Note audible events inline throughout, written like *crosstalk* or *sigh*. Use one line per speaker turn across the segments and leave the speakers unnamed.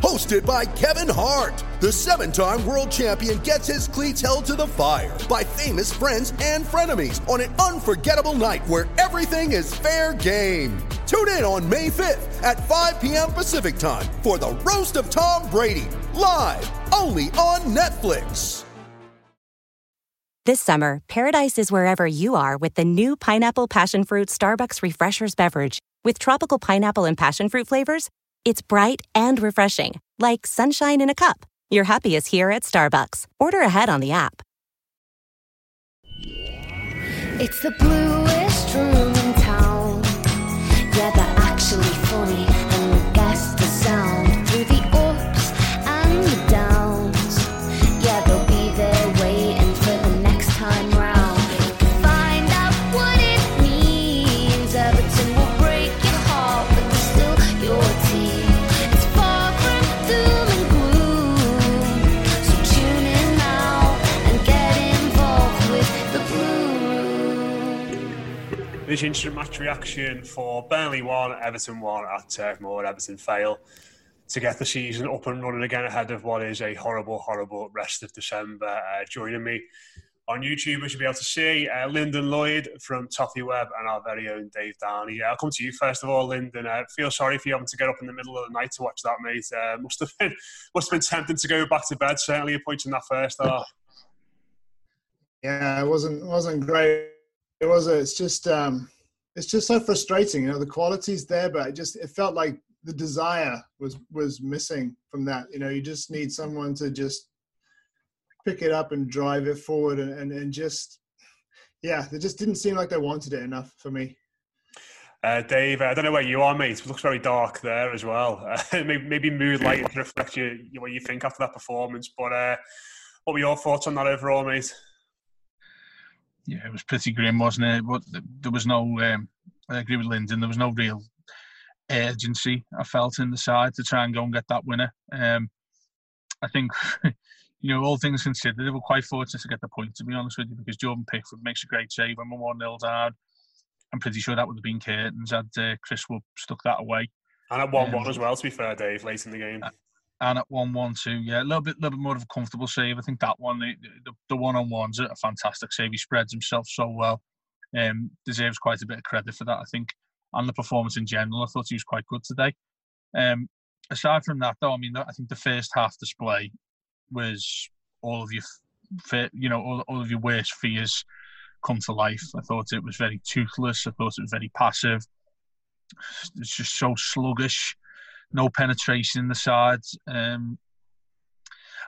Hosted by Kevin Hart, the seven time world champion gets his cleats held to the fire by famous friends and frenemies on an unforgettable night where everything is fair game. Tune in on May 5th at 5 p.m. Pacific time for the Roast of Tom Brady, live only on Netflix.
This summer, paradise is wherever you are with the new Pineapple Passion Fruit Starbucks Refreshers beverage. With tropical pineapple and passion fruit flavors, it's bright and refreshing, like sunshine in a cup. Your happy is here at Starbucks. Order ahead on the app.
It's the bluest room in town. Yeah, they're actually funny, Room.
Instant match reaction for Burnley 1, Everton 1 at Turf Moor. Everton fail to get the season up and running again ahead of what is a horrible, horrible rest of December. Uh, joining me on YouTube, which you'll be able to see, uh, Lyndon Lloyd from Toffee Web and our very own Dave Downey. Uh, I'll come to you first of all, Lyndon. Uh, feel sorry for you having to get up in the middle of the night to watch that, mate. Uh, must have been *laughs* must have been tempting to go back to bed. Certainly approaching that first half.
Yeah, it wasn't wasn't great. It was. A, it's just um, it's just so frustrating. You know, the quality's there, but it just it felt like the desire was was missing from that. You know, you just need someone to just pick it up and drive it forward, and and, and just yeah, it just didn't seem like they wanted it enough for me.
Uh, Dave, I don't know where you are, mate. It looks very dark there as well. *laughs* Uh, maybe, maybe mood lighting to reflect you, what you think after that performance. But uh, what were your thoughts on that overall, mate?
Yeah, it was pretty grim, wasn't it? But there was no. Um, I agree with Lyndon. There was no real urgency I felt in the side to try and go and get that winner. Um, I think, *laughs* you know, all things considered, they were quite fortunate to get the point. To be honest with you, because Jordan Pickford makes a great save when we're one 0 down. I'm pretty sure that would have been curtains had uh, Chris Wood stuck that away.
And at one one
Um,
as well, to be fair, Dave, late in the game.
And at one one two, yeah, a little bit, little bit more of a comfortable save. I think that one, the the, one on one's a fantastic save. He spreads himself so well. Um, deserves quite a bit of credit for that, I think. And the performance in general, I thought he was quite good today. Um, aside from that, though, I mean, I think the first half display was all of your, you know, all, all of your worst fears come to life. I thought it was very toothless. I thought it was very passive. It's just so sluggish no penetration in the sides. Um,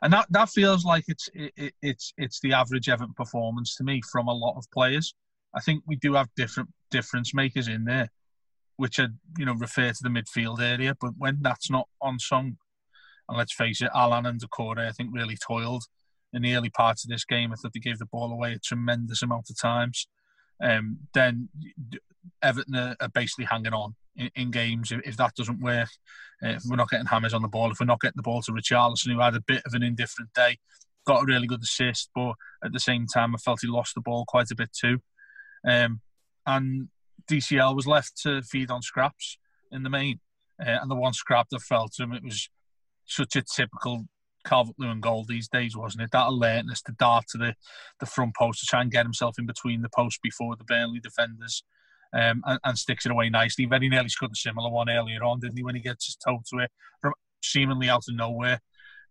and that, that feels like it's it, it's it's the average Everton performance to me from a lot of players. I think we do have different difference makers in there, which are you know refer to the midfield area. But when that's not on song, and let's face it, Allan and Doucouré I think really toiled in the early parts of this game. I thought they gave the ball away a tremendous amount of times. Um, then Everton are, are basically hanging on in, in games. If, if, that doesn't work, uh, if we're not getting James on the ball, if we're not getting the ball to Richarlison, who had a bit of an indifferent day, got a really good assist, but at the same time, I felt he lost the ball quite a bit too. Um, and DCL was left to feed on scraps in the main. Uh, and the one scrap that fell to him, it was such a typical Calvert Lewin goal these days, wasn't it? That alertness to dart to the, the front post to try and get himself in between the posts before the Burnley defenders um, and, and, sticks it away nicely. Very nearly scored a similar one earlier on, didn't he, when he gets his toe to it from seemingly out of nowhere.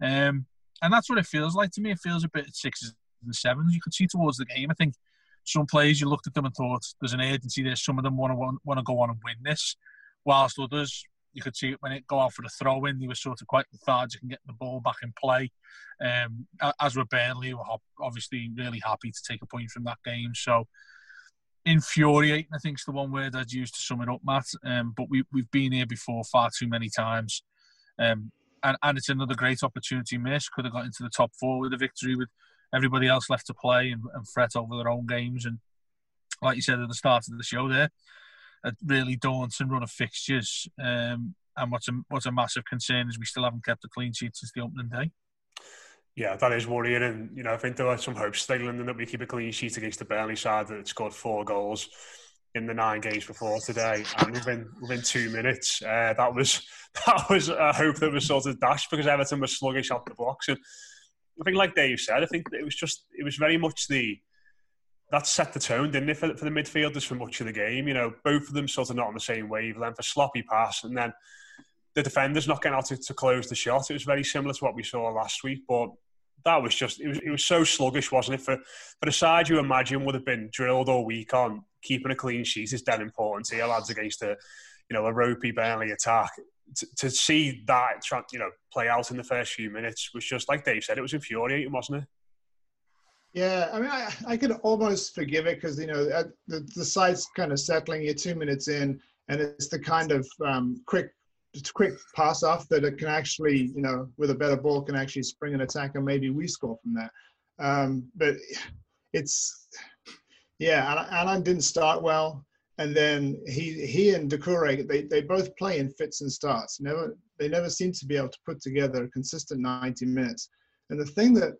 Um, and that's what it feels like to me. It feels a bit sixes and sevens. You could see towards the game. I think some players you looked at them and thought there's an urgency there. Some of them want to want to go on and win this, whilst others you could see it when it go out for the throw in. They were sort of quite lethargic and getting the ball back in play. Um, as were Burnley, were obviously really happy to take a point from that game. So infuriating, I think, is the one word I'd use to sum it up, Matt. Um, but we we've been here before far too many times. Um, and, and it's another great opportunity missed. Could have got into the top four with a victory with everybody else left to play and, and fret over their own games. And like you said at the start of the show, there, a really daunting run of fixtures. Um, and what's a what's a massive concern is we still haven't kept a clean sheet since the opening day.
Yeah, that is worrying, and you know I think there are some hopes still in that we keep a clean sheet against the Burnley side that scored four goals in the nine games before today, and within within two minutes, uh, that was *laughs* that was a hope that was sort of dashed because Everton was sluggish off the blocks, and I think like Dave said, I think it was just it was very much the that set the tone, didn't it, for, for the midfielders for much of the game? You know, both of them sort of not on the same wavelength, a sloppy pass, and then the defenders not getting out to, to close the shot. It was very similar to what we saw last week, but that was just it was, it was so sluggish, wasn't it? For for the side you imagine would have been drilled all week on keeping a clean sheet is dead important here, lads, against a you know a ropey Burnley attack. To, to see that you know play out in the first few minutes was just like Dave said, it was infuriating, wasn't it?
Yeah, I mean, I, I could almost forgive it because you know the the side's kind of settling. You're two minutes in, and it's the kind of um, quick quick pass off that it can actually, you know, with a better ball can actually spring an attack and maybe we score from that. Um, but it's, yeah, Allan didn't start well. And then he he and Doucouré, they, they both play in fits and starts. Never they never seem to be able to put together a consistent 90 minutes. And the thing that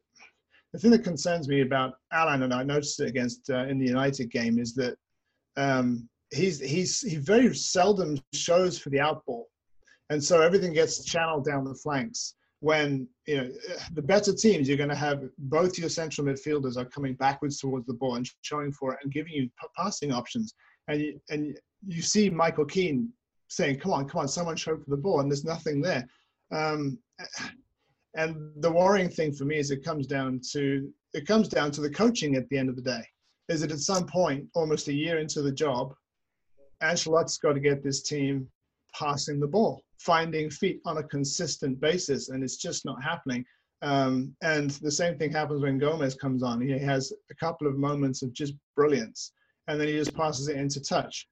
the thing that concerns me about Allan, and I noticed it against uh, in the United game, is that um, he's he's he very seldom shows for the outball and so everything gets channeled down the flanks. When you know the better teams, you're going to have both your central midfielders are coming backwards towards the ball and showing for it and giving you passing options. And you, and you see Michael Keane saying, "Come on, come on, someone show for the ball," and there's nothing there. Um, and the worrying thing for me is it comes down to it comes down to the coaching at the end of the day. Is that at some point, almost a year into the job, Ancelotti's got to get this team passing the ball finding feet on a consistent basis, and it's just not happening. Um, and the same thing happens when Gomez comes on. He has a couple of moments of just brilliance, and then he just passes it into touch.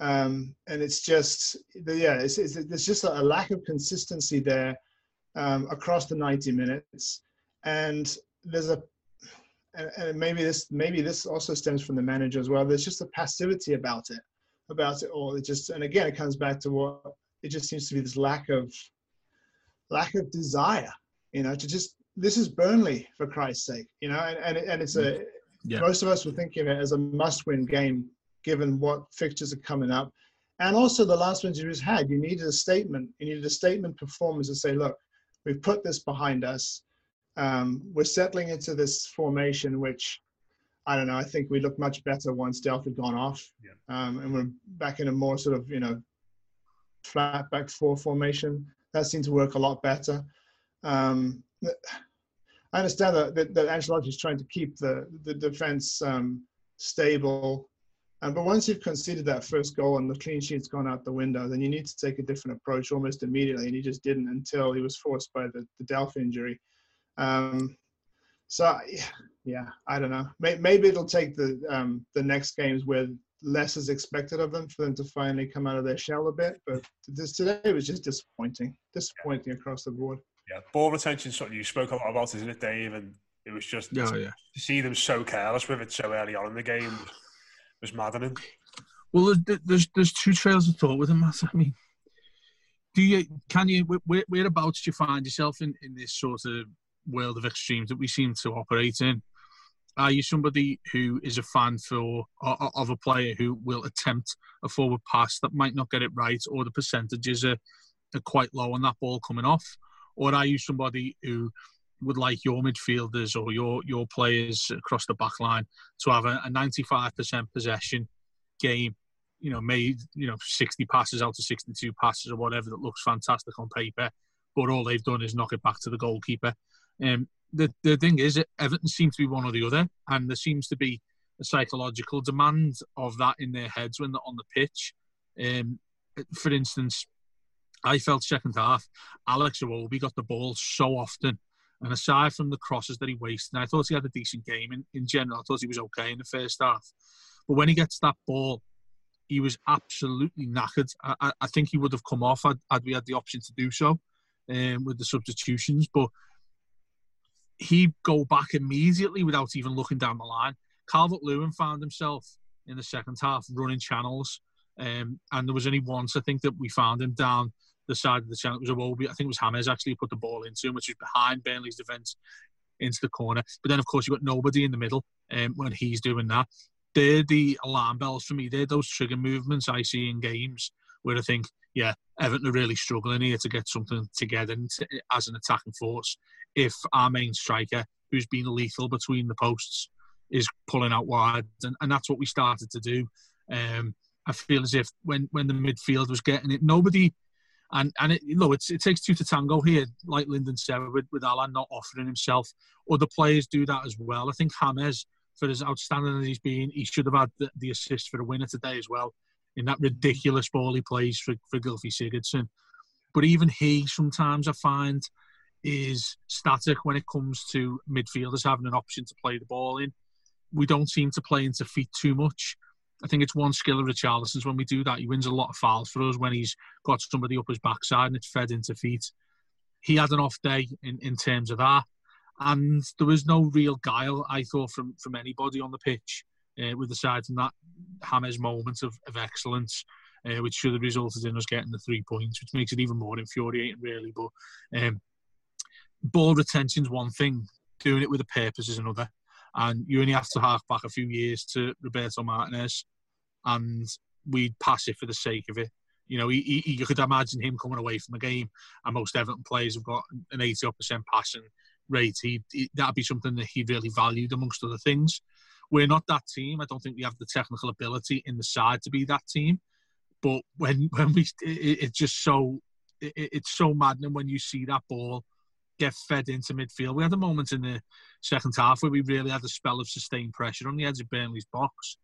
Um, and it's just, yeah, it's, it's, there's just a lack of consistency there um, across the 90 minutes. And there's a, and maybe this maybe this also stems from the manager as well. There's just a passivity about it, about it all. It just, and again, it comes back to what it just seems to be this lack of lack of desire you know to just this is burnley for christ's sake you know and and, and it's a yeah. most of us were thinking of it as a must-win game given what fixtures are coming up and also the last ones you just had you needed a statement you needed a statement performance to say look we've put this behind us um, we're settling into this formation which I don't know. I think we look much better once Delph had gone off, yeah. um, and we're back in a more sort of you know flat back four formation. That seemed to work a lot better. Um, I understand that, that, that Ancelotti is trying to keep the, the defense um, stable. Um, but once you've conceded that first goal and the clean sheet's gone out the window, then you need to take a different approach almost immediately. And he just didn't until he was forced by the, the Delph injury. Um, so, yeah, I don't know. Maybe it'll take the um, the next games where less is expected of them for them to finally come out of their shell a bit. But this today was just disappointing, disappointing across the board.
Yeah, ball retention something you spoke a lot about, isn't it, Dave? And it was just
oh, yeah.
to see them so careless with it so early on in the game was, was maddening.
Well, there's, there's there's two trails of thought with them. *laughs* I mean, do you can you where, whereabouts do you find yourself in in this sort of world of extremes that we seem to operate in? Are you somebody who is a fan for of a player who will attempt a forward pass that might not get it right, or the percentages are, are quite low on that ball coming off? or are you somebody who would like your midfielders or your your players across the back line to have a, a 95% possession game you know made you know 60 passes out of 62 passes or whatever that looks fantastic on paper but all they've done is knock it back to the goalkeeper um, the, the thing is Everton seems to be one or the other and there seems to be a psychological demand of that in their heads when they're on the pitch um, for instance I felt second half Alex Iwobi got the ball so often and aside from the crosses that he wasted, I thought he had a decent game in, in general. I thought he was okay in the first half. But when he gets that ball, he was absolutely knackered. I, I think he would have come off had, had we had the option to do so um, with the substitutions. But he'd go back immediately without even looking down the line. Calvert Lewin found himself in the second half running channels. Um, and there was only once, I think, that we found him down the side of the channel. It was a Iwobi. I think it was James actually put the ball into him, which was behind Burnley's defence into the corner. But then, of course, you've got nobody in the middle um, when he's doing that. They're the alarm bells for me. They're those trigger movements I see in games where I think, yeah, Everton are really struggling here to get something together as an attacking force. If our main striker, who's been lethal between the posts, is pulling out wide, and, and that's what we started to do. Um, I feel as if when when the midfield was getting it, nobody and and it, you it takes two to tango here, like Lyndon said, with, with Allan not offering himself. Other players do that as well. I think James, for as outstanding as he's been, he should have had the, the assist for the winner today as well, in that ridiculous ball he plays for, for Gylfi Sigurdsson. But even he, sometimes I find, is static when it comes to midfielders having an option to play the ball in. We don't seem to play into feet too much. I think it's one skill of Richarlison's when we do that. He wins a lot of fouls for us when he's got somebody up his backside and it's fed into feet. He had an off day in, in terms of that. And there was no real guile, I thought, from, from anybody on the pitch, uh, with aside from that James moment of, of excellence, uh, which should have resulted in us getting the three points, which makes it even more infuriating, really. But um, ball retention's one thing, doing it with a purpose is another. And you only have to hark back a few years to Roberto Martinez, and we'd pass it for the sake of it. You know, he, he, you could imagine him coming away from the game, and most Everton players have got an 80% passing rate. He, he, that'd be something that he really valued amongst other things. We're not that team. I don't think we have the technical ability in the side to be that team. But when *laughs* when we, it, it's just so it, it's so maddening when you see that ball get fed into midfield. We had a moment in the second half where we really had a spell of sustained pressure on the edge of Burnley's box.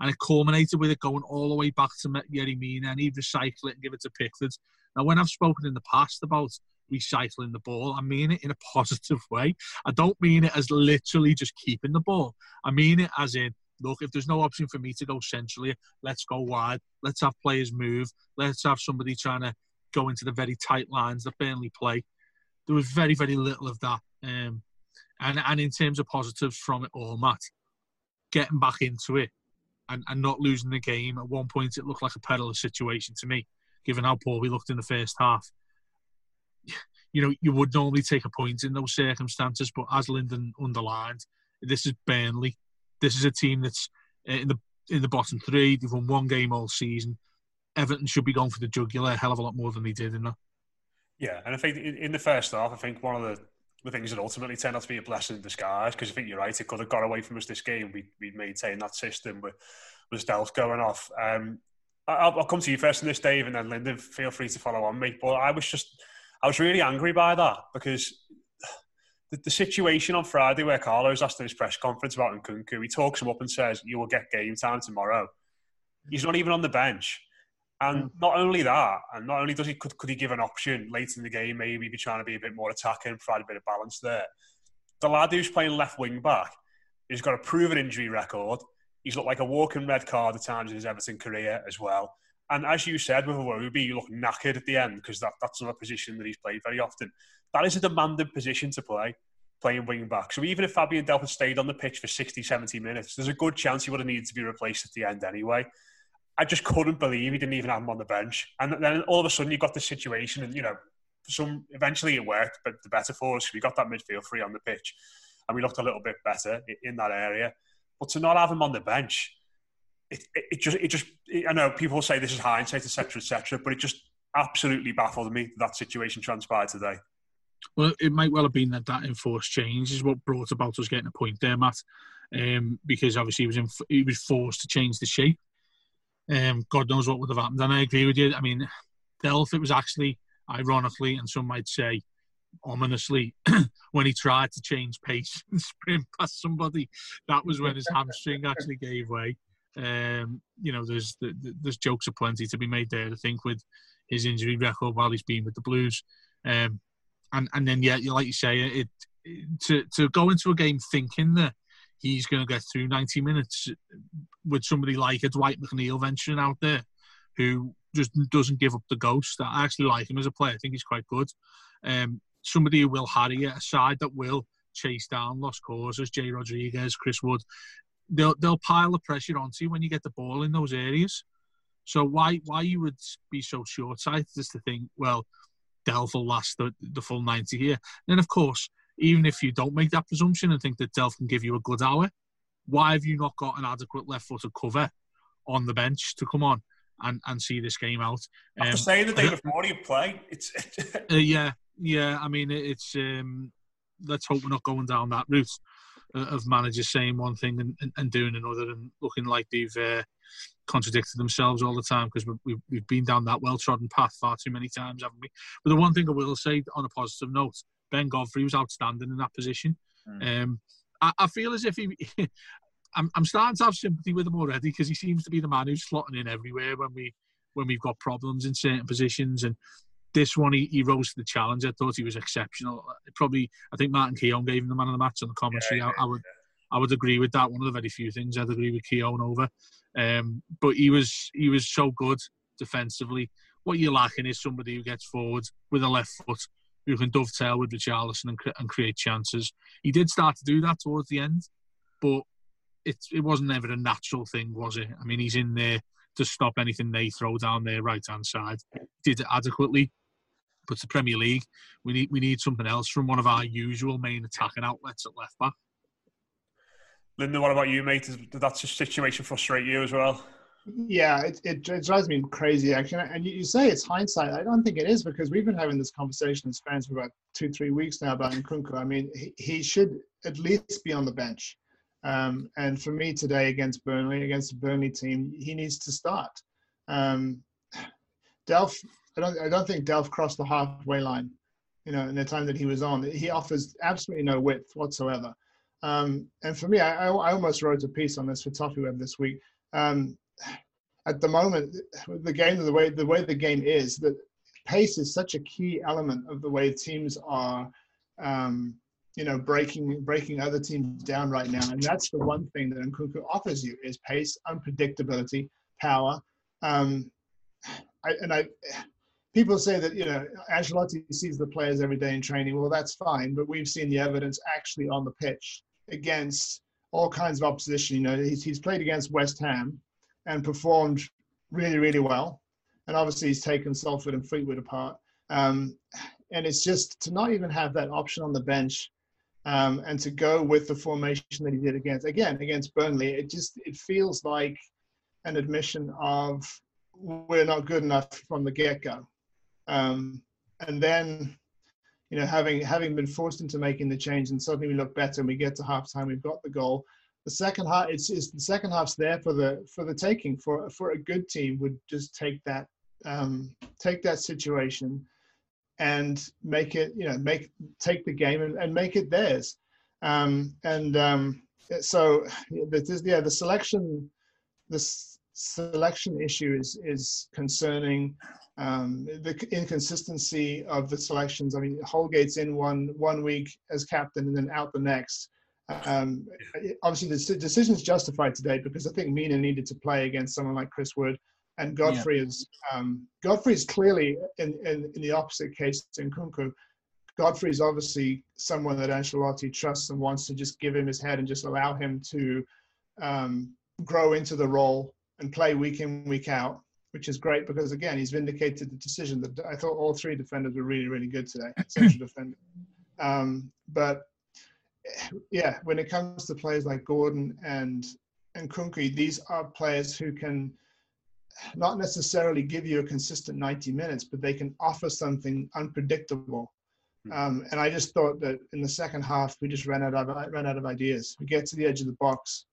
And it culminated with it going all the way back to Yerry Mina and he'd recycle it and give it to Pickford. Now, when I've spoken in the past about recycling the ball, I mean it in a *laughs* positive way. I don't mean it as literally just keeping the ball. I mean it as in, look, if there's no option for me to go centrally, let's go wide. Let's have players move. Let's have somebody trying to go into the very tight lines that Burnley play there was very, very little of that. Um, and, and in terms of positives from it all, Matt, getting back into it and, and not losing the game. At one point, it looked like a perilous situation to me, given how poor we looked in the first half. You know, you would normally take a point in those circumstances, but as Lyndon underlined, this is Burnley. This is a team that's uh, in the in the bottom three. They've won one game all season. Everton should be going for the jugular a hell of a lot more than they did in that.
Yeah, and I think in the first half, I think one of the, the things that ultimately turned out to be a blessing in disguise, because I think you're right, it could have got away from us this game. We we maintained that system with with Delph going off. Um, I'll, I'll, come to you first in this, Dave, and then Lyndon, feel free to follow on me. But I was just, I was really angry by that because the, the situation on Friday where Carlo's asked in his press conference about Nkounkou, he talks him up and says, you will get game time tomorrow. He's not even on the bench. And mm. not only that, and not only does he could, could he give an option late in the game, maybe be trying to be a bit more attacking, provide a bit of balance there. The lad who's playing left wing back, he's got a proven injury record. He's looked like a walking red card at times in his Everton career as well. And as you said with a Iwobi, you look knackered at the end because that, that's not a position that he's played very often. That is a demanding position to play, playing wing back. So even if Fabian Delph had stayed on the pitch for 60, 70 minutes, there's a good chance he would have needed to be replaced at the end anyway. I just couldn't believe he didn't even have him on the bench. And then all of a sudden you got the situation, and you know, some eventually it worked, but the better for us. We got that midfield free on the pitch, and we looked a little bit better in that area. But to not have him on the bench, it, it, just, it just, it, I know people say this is hindsight, etc., etc., but it just absolutely baffled me that, that situation transpired today.
Well, it might well have been that that enforced change is what brought about us getting a point there, Matt. Um, because obviously he was in, he was forced to change the shape. Um, God knows what would have happened. And I agree with you. I mean, Delph, it was actually ironically, and some might say ominously, *clears throat* when he tried to change pace *laughs* and sprint past somebody, that was when his hamstring actually gave way. Um, you know, there's there's jokes aplenty to be made there. I think with his injury record while he's been with the Blues, um, and and then yeah, like you say, it, it to to go into a game thinking that he's going to get through 90 minutes with somebody like a Dwight McNeil venturing out there, who just doesn't give up the ghost. I actually like him as a player. I think he's quite good. Um, somebody who will harry it, a side that will chase down lost causes, Jay Rodriguez, Chris Wood. They'll they'll pile the pressure onto you when you get the ball in those areas. So why why you would be so short sighted is to think, well, Delph will last the, the full 90 here. And then of course, even if you don't make that presumption and think that Delph can give you a good hour, why have you not got an adequate left footed cover on the bench to come on and, and see this game out?
After um, saying the day before you play, it's *laughs*
uh, yeah, yeah. I mean, it's um, let's hope we're not going down that route of managers saying one thing and, and, and, doing another and looking like they've uh, contradicted themselves all the time because we've, we've been down that well trodden path far too many times, haven't we? But the one thing I will say on a positive note, Ben Godfrey was outstanding in that position. Mm. Um, I, I, feel as if he. *laughs* I'm, I'm starting to have sympathy with him already because he seems to be the man who's slotting in everywhere when we when we've got problems in certain positions. And this one, he, he rose to the challenge. I thought he was exceptional. Probably, I think Martin Keown gave him the man of the match on the commentary. Yeah, I, I, would, I would agree with that. One of the very few things I'd agree with Keown over. Um, but he was he was so good defensively. What you're lacking is somebody who gets forward with a left foot, who can dovetail with Richarlison and, and create chances. He did start to do that towards the end, but it it wasn't ever a natural thing, was it? I mean, he's in there to stop anything they throw down their right hand side. Did it adequately, but the Premier League, we need we need something else from one of our usual main attacking outlets at left back.
Lyndon, what about you, mate? Did that situation frustrate you as well?
Yeah, it, it, it drives me crazy, actually. And you, you, say it's hindsight. I don't think it is because we've been having this conversation as fans for about two, three weeks now about Nkounkou. I mean, he, he should at least be on the bench. Um, and for me today against Burnley, against the Burnley team, he needs to start. Um, Delph, I don't, I don't think Delph crossed the halfway line, you know, in the time that he was on. He offers absolutely no width whatsoever. Um, and for me, I, I, almost wrote a piece on this for Toffee Web this week. Um, at the moment, the game, the way the way the game is, that pace is such a key element of the way teams are, um, you know, breaking breaking other teams down right now. And that's the one thing that Nkounkou offers you is pace, unpredictability, power. Um, I, and I, people say that you know Ancelotti sees the players every day in training. Well, that's fine, but we've seen the evidence actually on the pitch against all kinds of opposition. You know, he's, he's played against West Ham and performed really, really well. And obviously, he's taken Salford and Fleetwood apart. Um, and it's just to not even have that option on the bench um, and to go with the formation that he did against, again, against Burnley, it just it feels like an admission of we're not good enough from the get go. Um, and then you know, having having been forced into making the change, and suddenly we look better, and we get to halftime, we've got the goal. The second half, it's, it's the second half's there for the for the taking. For for a good team, would just take that um, take that situation and make it, you know, make take the game and, and make it theirs. Um, and um, so, this, yeah, the selection, this selection issue is is concerning um, the inconsistency of the selections. I mean, Holgate's in one one week as captain and then out the next. Um, obviously, the decision's justified today because I think Mina needed to play against someone like Chris Wood, and Godfrey yeah. is um, Godfrey is clearly in, in, in the opposite case in Nkounkou. Godfrey is obviously someone that Ancelotti trusts and wants to just give him his head and just allow him to um, grow into the role and play week in week out which is great because again he's vindicated the decision that I thought all three defenders were really really good today, *laughs* central defender. Um, but yeah, when it comes to players like Gordon and and Kunki, these are players who can not necessarily give you a consistent 90 minutes, but they can offer something unpredictable Um, and I just thought that in the second half we just ran out of ran out of ideas. We get to the edge of the box,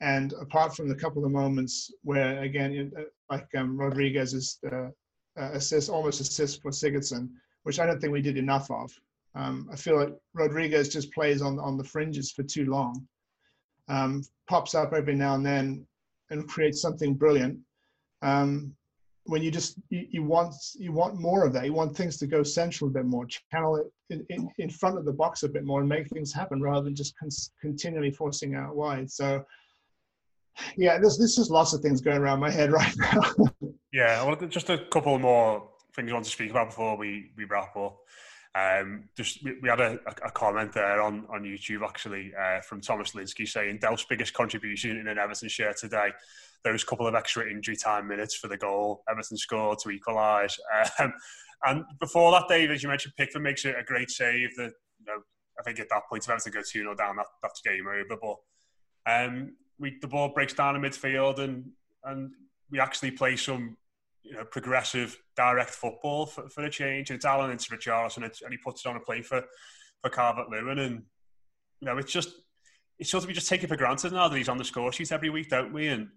and apart from the couple of moments where again, like um, Rodriguez's uh, uh, assist, almost assist for Sigurdsson, which I don't think we did enough of. Um, I feel like Rodriguez just plays on on the fringes for too long. Um, pops up every now and then and creates something brilliant. Um, when you just you, you, want you want more of that, you want things to go central a bit more, channel it in, in, in front of the box a bit more, and make things happen rather than just con- continually forcing out wide. So, yeah, there's this is lots of things going around my head *laughs* right now.
yeah, well, just a couple more things I want to speak about before we we wrap up. Um, just we, we had a, a, comment there on, on YouTube actually uh, from Thomas Linsky saying Delph's biggest contribution in an Everton shirt today. Those couple of extra injury time minutes for the goal Everton scored to equalise. Um, and before that, David, as you mentioned, Pickford makes a great save. That you know, I think at that point, if Everton go two 0 down, that, that's game over. But um, we the ball breaks down in midfield, and and we actually play some you know, progressive, direct football for, for a change. It's Allan into Richarlison, and, and he puts it on a play for, for Calvert Lewin. And, you know, it's just, it's sort of we just take it for granted now that he's on the score sheet every week, don't we? And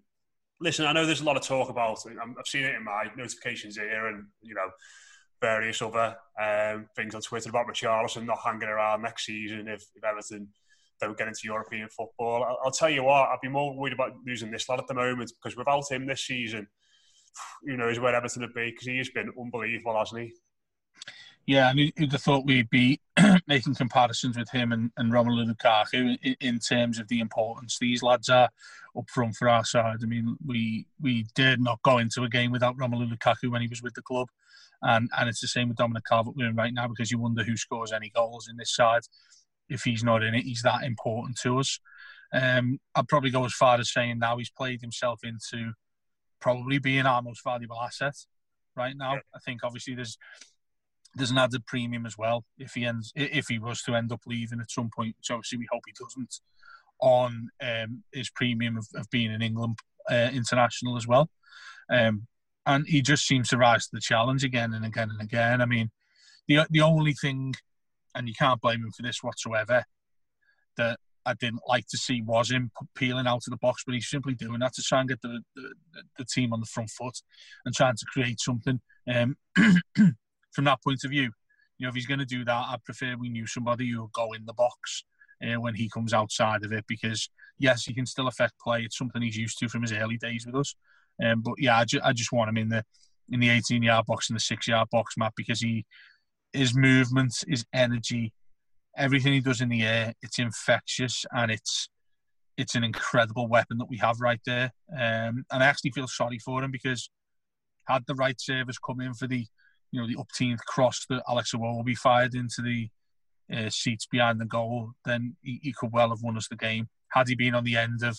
listen, I know there's a lot of talk about. I've seen it in my notifications here and, you know, various other um, things on Twitter about Richarlison not hanging around next season if, if Everton don't get into European football. I'll, I'll tell you what, I'd be more worried about losing this lad at the moment because without him this season, you know, is where Everton would be because he has been unbelievable, hasn't he?
Yeah, and you'd have thought we'd be *clears throat* making comparisons with him and, and Romelu Lukaku in, in, terms of the importance these lads are up front for our side. I mean, we we did not go into a game without Romelu Lukaku when he was with the club, and and it's the same with Dominic Calvert-Lewin right now because you wonder who scores any goals in this side. If he's not in it, he's that important to us. Um, I'd probably go as far as saying now he's played himself into probably being our most valuable asset right now. Yeah. I think obviously there's there's an added premium as well if he ends if he was to end up leaving at some point. So obviously we hope he doesn't on um, his premium of, of being an England uh, international as well. Um, and he just seems to rise to the challenge again and again and again. I mean, the the only thing, and you can't blame him for this whatsoever, that I didn't like to see was him peeling out of the box, but he's simply doing that to try and get the, the, the team on the front foot and trying to create something. Um, *clears throat* from that point of view, you know, if he's going to do that, I prefer we knew somebody who would go in the box uh, when he comes outside of it because, yes, he can still affect play. It's something he's used to from his early days with us. Um, but yeah, I, ju- I just want him in the in the 18 yard box and the six yard box, Matt, because he his movement, his energy, everything he does in the air, it's infectious and it's it's an incredible weapon that we have right there. Um, and I actually feel sorry for him because had the right service come in for the you know the upteenth cross that Alex Iwobi fired into the uh, seats behind the goal, then he, he, could well have won us the game. Had he been on the end of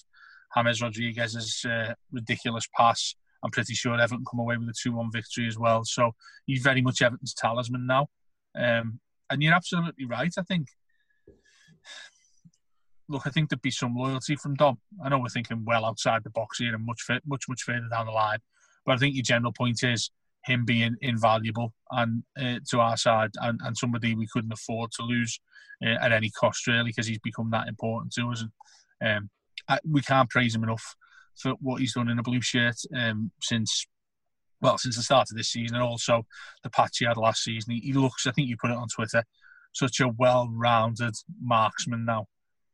James Rodriguez's uh, ridiculous pass, I'm pretty sure Everton come away with a 2 1 victory as well. So he's very much Everton's talisman now. Um, and you're absolutely right. I think. Look, I think there'd be some loyalty from Dom. I know we're thinking well outside the box here and much, much, much further down the line. But I think your general point is him being invaluable and uh, to our side and, and somebody we couldn't afford to lose uh, at any cost really because he's become that important to us and um, I, we can't praise him enough for what he's done in a blue shirt um, since well, since the start of this season, and also the patch he had last season. He, he looks, I think you put it on Twitter, such a well-rounded marksman now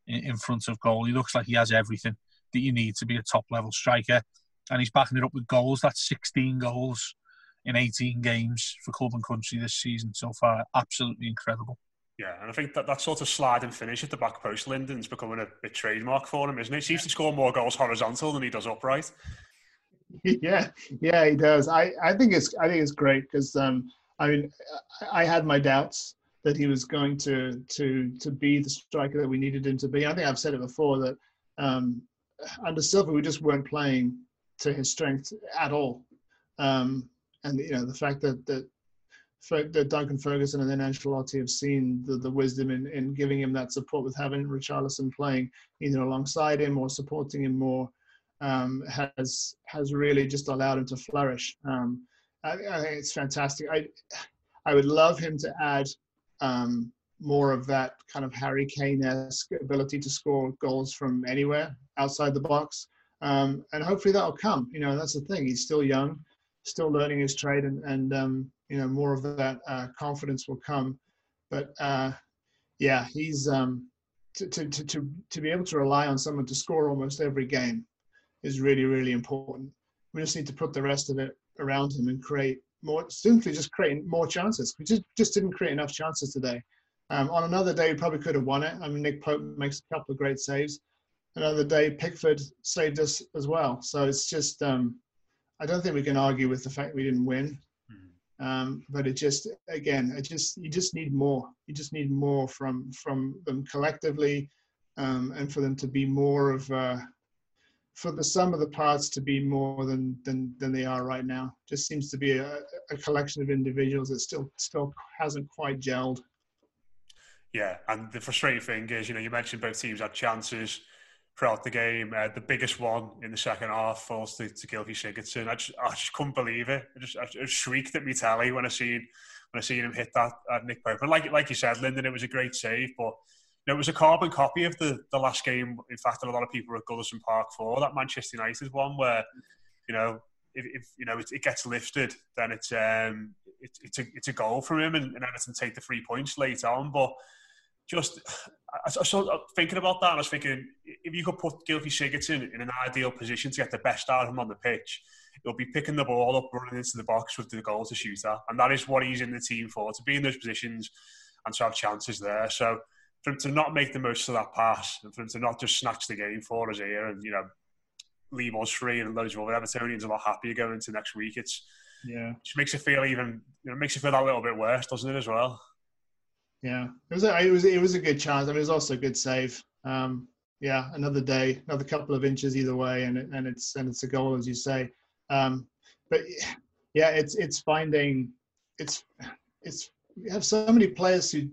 in, in, front of goal. He looks like he has everything that you need to be a top-level striker, and he's backing it up with goals. That's 16 goals in 18 games for club and country this season so far. Absolutely incredible.
Yeah, and I think that that sort of slide and finish at the back post, Lyndon's becoming a bit trademark for him, isn't it? He seems to score more goals horizontal than he does upright. *laughs*
yeah, yeah, he does. I, I think it's I think it's great because um, I mean I had my doubts that he was going to to to be the striker that we needed him to be. I think I've said it before that um, under Silva we just weren't playing to his strength at all, um, and you know the fact that that that Duncan Ferguson and then Ancelotti have seen the, the wisdom in, in giving him that support with having Richarlison playing either alongside him or supporting him more um, has has really just allowed him to flourish. Um, I, I, think it's fantastic. I I would love him to add um, more of that kind of Harry Kane-esque ability to score goals from anywhere outside the box. Um, and hopefully that'll come. You know, that's the thing. He's still young, still learning his trade, and, and um, you know, more of that uh, confidence will come. But uh, yeah, he's um, to, to, to, to be able to rely on someone to score almost every game is really, really important. We just need to put the rest of it around him and create more, simply just creating more chances. We just, just didn't create enough chances today. Um, on another day, we probably could have won it. I mean, Nick Pope makes a couple of great saves. Another day, Pickford saved us as well. So it's just, um, I don't think we can argue with the fact we didn't win. Um, but it just, again, it just you just need more. You just need more from from them collectively, um, and for them to be more of, uh, for the sum of the parts to be more than than than they are right now. Just seems to be a, a collection of individuals that still still hasn't quite gelled.
Yeah, and the frustrating thing is, you know, you mentioned both teams had chances throughout the game. Uh, the biggest one in the second half falls to, to Gylfi Sigurdsson. I just, I just couldn't believe it. I just, I just shrieked at me telly when I seen when I seen him hit that at Nick Pope. And like like you said, Lyndon, it was a great save, but it was a carbon copy of the, the last game. In fact, that a lot of people were at Goodison Park for that Manchester United one, where you know if, if you know it, it, gets lifted, then it's um it, it's a it's a goal from him, and, and Everton take the three points late on, but just I, I thinking about that, I was thinking if you could put Gylfi Sigurdsson in an ideal position to get the best out of him on the pitch, he'll be picking the ball up, running into the box with the goal to shoot at, and that is what he's in the team for to be in those positions and to have chances there. So for him to not make the most of that pass and for him to not just snatch the game for us here and you know leave us free and loads of other Evertonians a lot happier going into next week. It's
yeah,
just makes it feel even you know makes it feel that little bit worse, doesn't it as well?
Yeah, it was a, it was it was a good chance. I mean, it was also a good save. Um, yeah, another day, another couple of inches either way, and it, and it's and it's a goal as you say. Um, but yeah, it's it's finding it's it's we have so many players who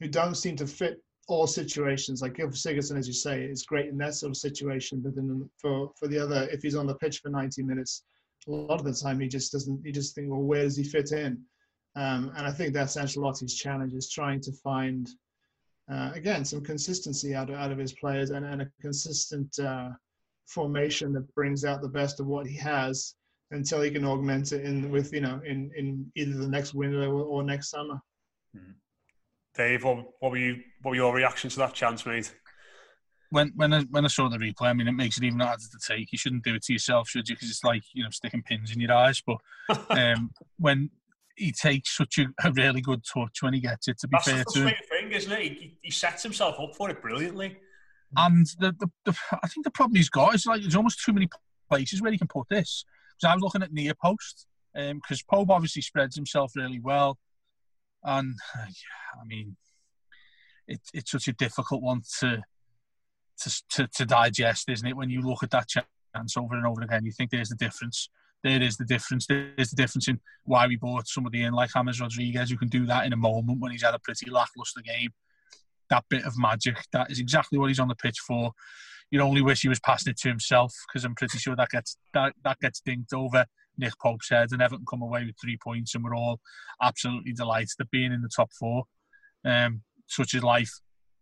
who don't seem to fit all situations. Like Gylfi Sigurdsson, as you say, is great in that sort of situation, but then for for the other, if he's on the pitch for 90 minutes, a lot of the time he just doesn't. You just think, well, where does he fit in? Um, and I think that's Ancelotti's challenge is trying to find, uh, again, some consistency out of, out of his players and, and a consistent uh, formation that brings out the best of what he has until he can augment it in with you know in in either the next window or, or next summer.
Hmm. Dave, what, what were you what were your reactions to that chance, mate?
When when I, when I saw the replay, I mean, it makes it even harder to take. You shouldn't do it to yourself, should you? Because it's like you know sticking pins in your eyes. But *laughs* um, when he takes such a, a, really good touch when he gets it. To be
That's
fair
to
him,
thing, isn't it? He, he, sets himself up for it brilliantly.
And the, the, the, I think the problem he's got is like there's almost too many places where he can put this. Because I was looking at near post, because um, Pope obviously spreads himself really well, and *sighs* I mean, it, it's such a difficult one to, to to to digest, isn't it? When you look at that chance over and over again, you think there's the difference there is the difference. There's the difference in why we bought somebody in like James Rodriguez who can do that in a moment when he's had a pretty lackluster game. That bit of magic, that is exactly what he's on the pitch for. You'd only wish he was passing it to himself because I'm pretty sure that gets that, that gets dinked over Nick Pope said, and Everton come away with three points and we're all absolutely delighted at being in the top four. Um, such is life.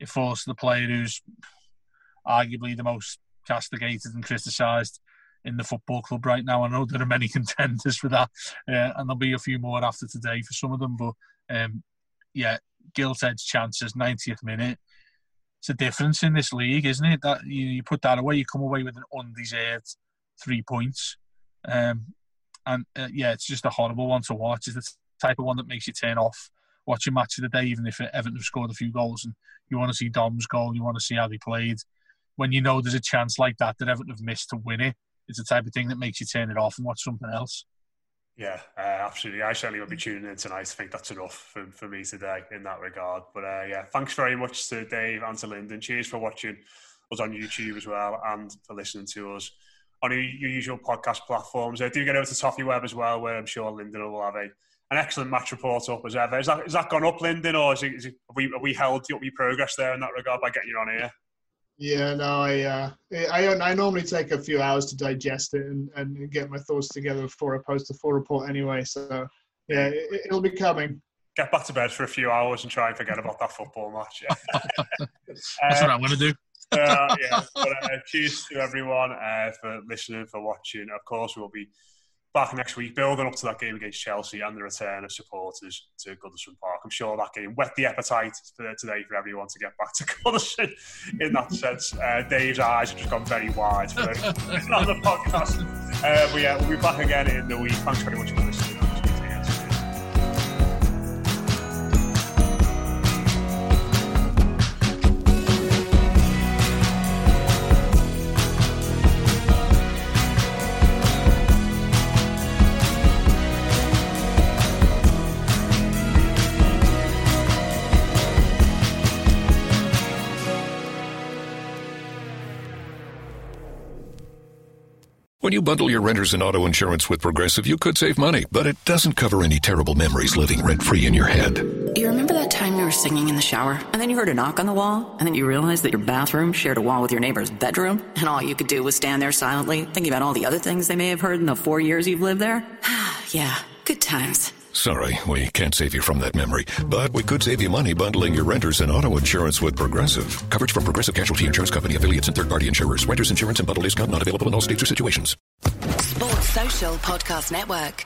It falls to the player who's arguably the most castigated and criticised in the football club right now. I know there are many *laughs* contenders for that, uh, and there'll be a few more after today for some of them. But um, yeah, gilt edge chances, 90th minute. It's a difference in this league, isn't it? That you, you put that away, you come away with an undeserved three points. Um, and uh, yeah, it's just a horrible one to watch. It's the type of one that makes you turn off watching match of the day, even if Everton have scored a few goals and you want to see Dom's goal, you want to see how he played. When you know there's a chance like that that Everton have missed to win it, it's the type of thing that makes you turn it off and watch something else.
Yeah, uh, absolutely. I certainly will be tuning in tonight. I think that's enough for, for me today in that regard. But uh, yeah, thanks very much to Dave and to Lyndon. Cheers for watching us on YouTube as well and for listening to us on your, your usual podcast platforms. Uh, do get over to Toffee Web as well, where I'm sure Lyndon will have a, an excellent match report up as ever. Is that, is that gone up, Lyndon, or is it, is it, have, we, have we held up your progress there in that regard by getting you on here?
Yeah, no, I, uh, I I normally take a few hours to digest it and, and get my thoughts together before I post the full report anyway. So yeah, it, will be coming.
get back to bed for a few hours and try and forget about that football match. Yeah. *laughs*
That's what I'm going to do.
Uh, yeah, but, uh, cheers to everyone uh, for listening, for watching. Of course, we'll be back next week, building up to that game against Chelsea and the return of supporters to Goodison Park. I'm sure that game whet the appetite for today for everyone to get back to *laughs* Goodison in that sense. Uh, Dave's eyes have just gone very wide for *laughs* *laughs* the podcast. Uh, but yeah, we'll be back again in the week. Thanks very much for listening.
When you bundle your renters and auto insurance with Progressive, you could save money, but it doesn't cover any terrible memories living rent free in your head.
You remember that time you were singing in the shower, and then you heard a knock on the wall, and then you realized that your bathroom shared a wall with your neighbor's bedroom, and all you could do was stand there silently, thinking about all the other things they may have heard in the four years you've lived there? *sighs* yeah, good times.
Sorry, we can't save you from that memory, but we could save you money bundling your renters and auto insurance with Progressive. Coverage from Progressive Casualty Insurance Company affiliates and third party insurers. Renters insurance and bundle discount not available in all states or situations.
Sports Social Podcast Network.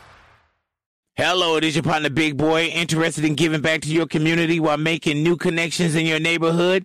Hello, it is your partner Big Boy, interested in giving back to your community while making new connections in your neighborhood.